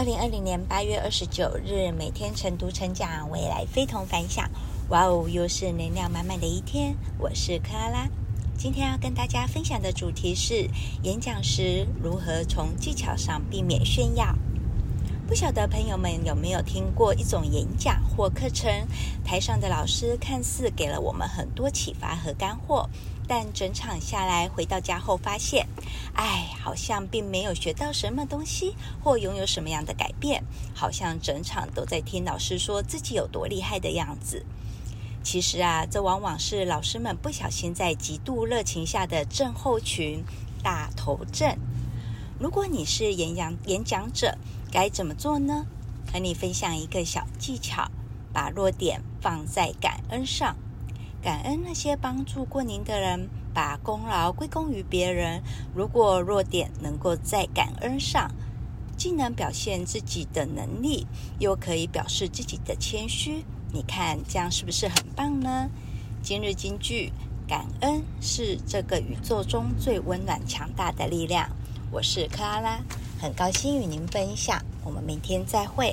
二零二零年八月二十九日，每天晨读晨讲，未来非同凡响。哇哦，又是能量满满的一天。我是克拉拉，今天要跟大家分享的主题是演讲时如何从技巧上避免炫耀。不晓得朋友们有没有听过一种演讲或课程，台上的老师看似给了我们很多启发和干货，但整场下来回到家后发现，哎，好像并没有学到什么东西，或拥有什么样的改变，好像整场都在听老师说自己有多厉害的样子。其实啊，这往往是老师们不小心在极度热情下的症候群大头症。如果你是演讲演讲者，该怎么做呢？和你分享一个小技巧，把弱点放在感恩上，感恩那些帮助过您的人，把功劳归功于别人。如果弱点能够在感恩上，既能表现自己的能力，又可以表示自己的谦虚，你看这样是不是很棒呢？今日金句：感恩是这个宇宙中最温暖强大的力量。我是克拉拉，很高兴与您分享。我们明天再会。